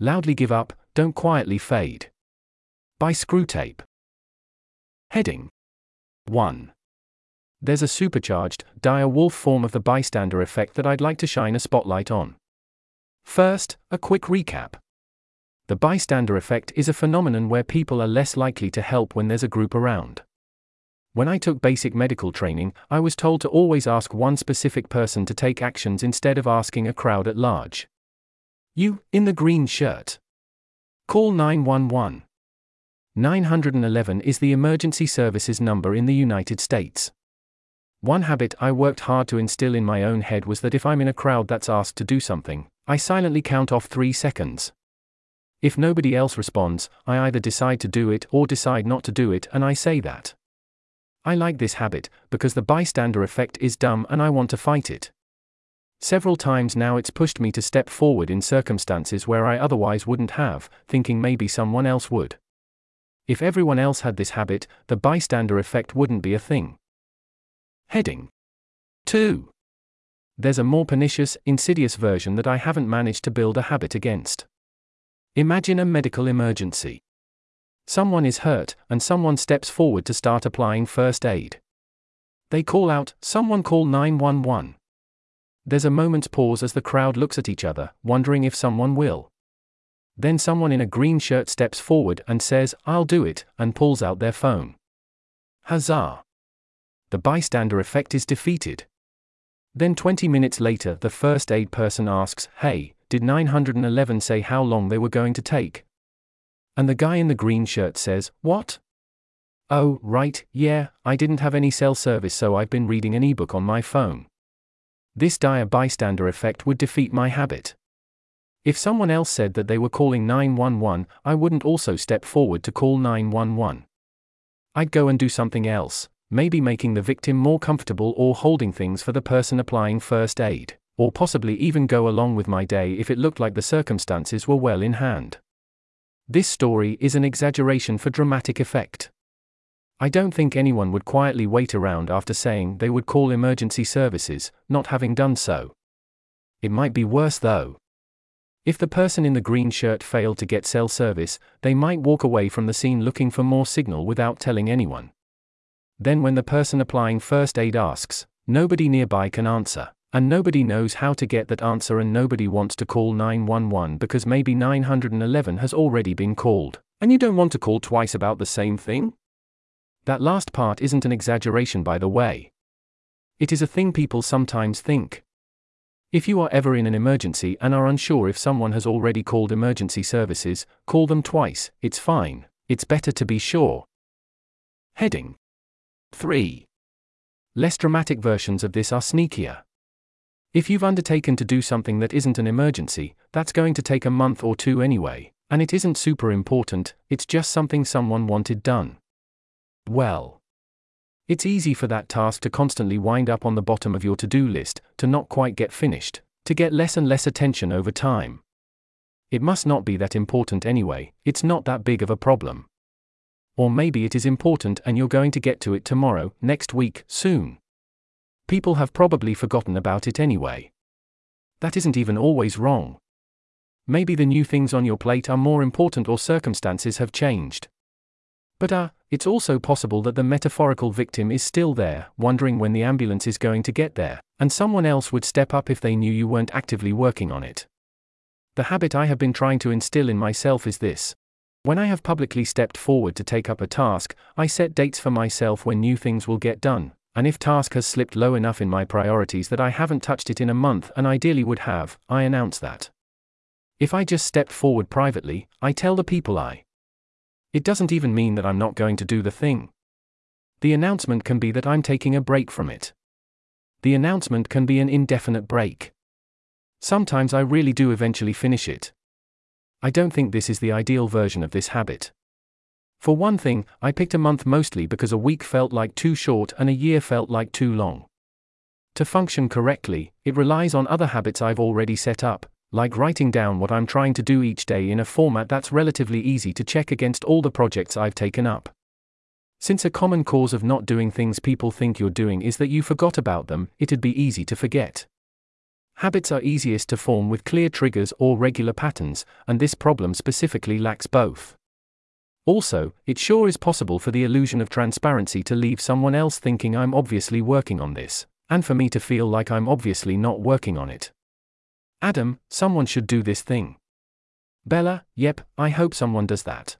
Loudly give up, don't quietly fade. By Screwtape. Heading 1. There's a supercharged, dire wolf form of the bystander effect that I'd like to shine a spotlight on. First, a quick recap. The bystander effect is a phenomenon where people are less likely to help when there's a group around. When I took basic medical training, I was told to always ask one specific person to take actions instead of asking a crowd at large. You, in the green shirt. Call 911. 911 is the emergency services number in the United States. One habit I worked hard to instill in my own head was that if I'm in a crowd that's asked to do something, I silently count off three seconds. If nobody else responds, I either decide to do it or decide not to do it, and I say that. I like this habit, because the bystander effect is dumb and I want to fight it. Several times now it's pushed me to step forward in circumstances where I otherwise wouldn't have, thinking maybe someone else would. If everyone else had this habit, the bystander effect wouldn't be a thing. Heading 2. There's a more pernicious, insidious version that I haven't managed to build a habit against. Imagine a medical emergency. Someone is hurt, and someone steps forward to start applying first aid. They call out, Someone call 911. There's a moment's pause as the crowd looks at each other, wondering if someone will. Then someone in a green shirt steps forward and says, I'll do it, and pulls out their phone. Huzzah! The bystander effect is defeated. Then 20 minutes later, the first aid person asks, Hey, did 911 say how long they were going to take? And the guy in the green shirt says, What? Oh, right, yeah, I didn't have any cell service, so I've been reading an ebook on my phone. This dire bystander effect would defeat my habit. If someone else said that they were calling 911, I wouldn't also step forward to call 911. I'd go and do something else, maybe making the victim more comfortable or holding things for the person applying first aid, or possibly even go along with my day if it looked like the circumstances were well in hand. This story is an exaggeration for dramatic effect. I don't think anyone would quietly wait around after saying they would call emergency services, not having done so. It might be worse though. If the person in the green shirt failed to get cell service, they might walk away from the scene looking for more signal without telling anyone. Then, when the person applying first aid asks, nobody nearby can answer, and nobody knows how to get that answer, and nobody wants to call 911 because maybe 911 has already been called, and you don't want to call twice about the same thing? That last part isn't an exaggeration, by the way. It is a thing people sometimes think. If you are ever in an emergency and are unsure if someone has already called emergency services, call them twice, it's fine, it's better to be sure. Heading 3. Less dramatic versions of this are sneakier. If you've undertaken to do something that isn't an emergency, that's going to take a month or two anyway, and it isn't super important, it's just something someone wanted done well. It's easy for that task to constantly wind up on the bottom of your to do list, to not quite get finished, to get less and less attention over time. It must not be that important anyway, it's not that big of a problem. Or maybe it is important and you're going to get to it tomorrow, next week, soon. People have probably forgotten about it anyway. That isn't even always wrong. Maybe the new things on your plate are more important or circumstances have changed. But ah, uh, it's also possible that the metaphorical victim is still there, wondering when the ambulance is going to get there, and someone else would step up if they knew you weren't actively working on it. The habit I have been trying to instill in myself is this. When I have publicly stepped forward to take up a task, I set dates for myself when new things will get done, and if task has slipped low enough in my priorities that I haven't touched it in a month and ideally would have, I announce that. If I just stepped forward privately, I tell the people I it doesn't even mean that I'm not going to do the thing. The announcement can be that I'm taking a break from it. The announcement can be an indefinite break. Sometimes I really do eventually finish it. I don't think this is the ideal version of this habit. For one thing, I picked a month mostly because a week felt like too short and a year felt like too long. To function correctly, it relies on other habits I've already set up, like writing down what I'm trying to do each day in a format that's relatively easy to check against all the projects I've taken up. Since a common cause of not doing things people think you're doing is that you forgot about them, it'd be easy to forget. Habits are easiest to form with clear triggers or regular patterns, and this problem specifically lacks both. Also, it sure is possible for the illusion of transparency to leave someone else thinking I'm obviously working on this, and for me to feel like I'm obviously not working on it. Adam, someone should do this thing. Bella, yep, I hope someone does that.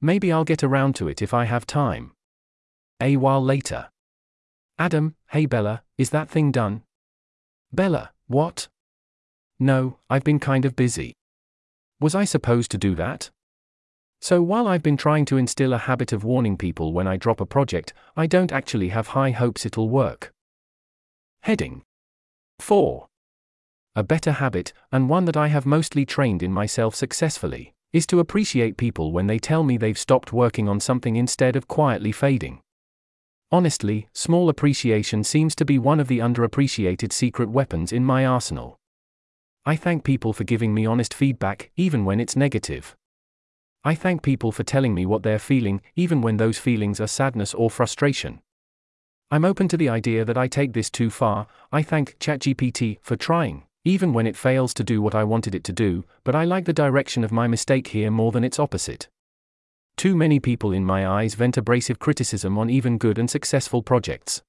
Maybe I'll get around to it if I have time. A while later. Adam, hey Bella, is that thing done? Bella, what? No, I've been kind of busy. Was I supposed to do that? So while I've been trying to instill a habit of warning people when I drop a project, I don't actually have high hopes it'll work. Heading 4. A better habit, and one that I have mostly trained in myself successfully, is to appreciate people when they tell me they've stopped working on something instead of quietly fading. Honestly, small appreciation seems to be one of the underappreciated secret weapons in my arsenal. I thank people for giving me honest feedback, even when it's negative. I thank people for telling me what they're feeling, even when those feelings are sadness or frustration. I'm open to the idea that I take this too far. I thank ChatGPT for trying, even when it fails to do what I wanted it to do, but I like the direction of my mistake here more than its opposite. Too many people in my eyes vent abrasive criticism on even good and successful projects.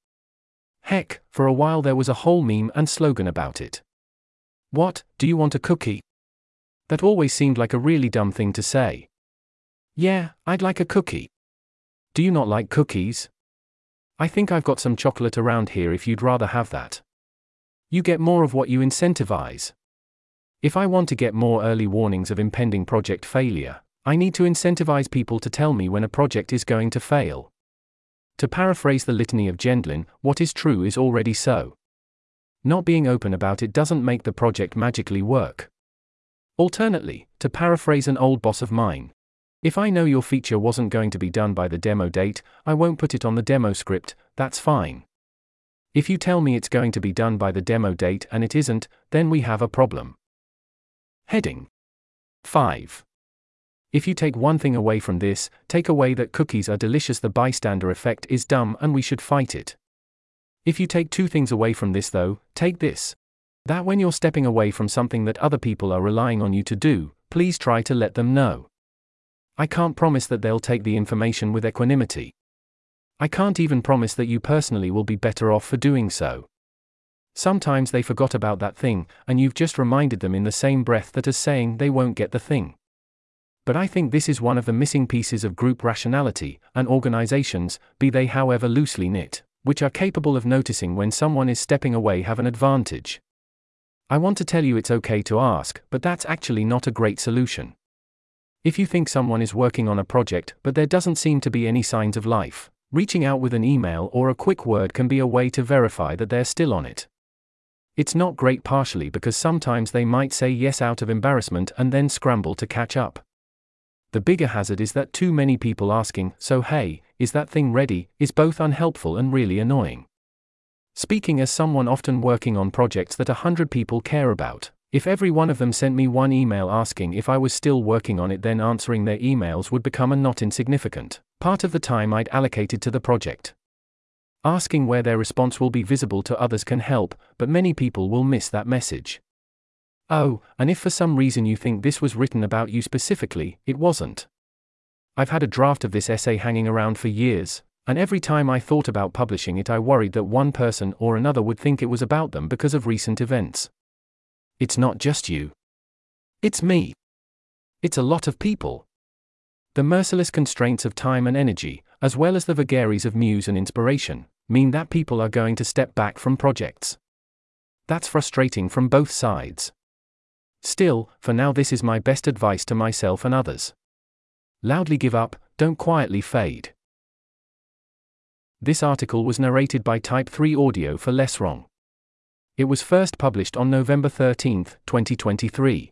Heck, for a while there was a whole meme and slogan about it. What, do you want a cookie? That always seemed like a really dumb thing to say. Yeah, I'd like a cookie. Do you not like cookies? I think I've got some chocolate around here if you'd rather have that. You get more of what you incentivize. If I want to get more early warnings of impending project failure, I need to incentivize people to tell me when a project is going to fail. To paraphrase the litany of Gendlin, what is true is already so. Not being open about it doesn't make the project magically work. Alternately, to paraphrase an old boss of mine, if I know your feature wasn't going to be done by the demo date, I won't put it on the demo script, that's fine. If you tell me it's going to be done by the demo date and it isn't, then we have a problem. Heading 5. If you take one thing away from this, take away that cookies are delicious, the bystander effect is dumb and we should fight it. If you take two things away from this, though, take this. That when you're stepping away from something that other people are relying on you to do, please try to let them know. I can't promise that they'll take the information with equanimity. I can't even promise that you personally will be better off for doing so. Sometimes they forgot about that thing, and you've just reminded them in the same breath that as saying they won't get the thing. But I think this is one of the missing pieces of group rationality, and organizations, be they however loosely knit, which are capable of noticing when someone is stepping away have an advantage. I want to tell you it's okay to ask, but that's actually not a great solution. If you think someone is working on a project but there doesn't seem to be any signs of life, reaching out with an email or a quick word can be a way to verify that they're still on it. It's not great partially because sometimes they might say yes out of embarrassment and then scramble to catch up. The bigger hazard is that too many people asking, so hey, is that thing ready, is both unhelpful and really annoying. Speaking as someone often working on projects that a hundred people care about, if every one of them sent me one email asking if I was still working on it, then answering their emails would become a not insignificant part of the time I'd allocated to the project. Asking where their response will be visible to others can help, but many people will miss that message. Oh, and if for some reason you think this was written about you specifically, it wasn't. I've had a draft of this essay hanging around for years, and every time I thought about publishing it, I worried that one person or another would think it was about them because of recent events. It's not just you. It's me. It's a lot of people. The merciless constraints of time and energy, as well as the vagaries of muse and inspiration, mean that people are going to step back from projects. That's frustrating from both sides. Still, for now, this is my best advice to myself and others. Loudly give up, don't quietly fade. This article was narrated by Type 3 Audio for Less Wrong. It was first published on November 13, 2023.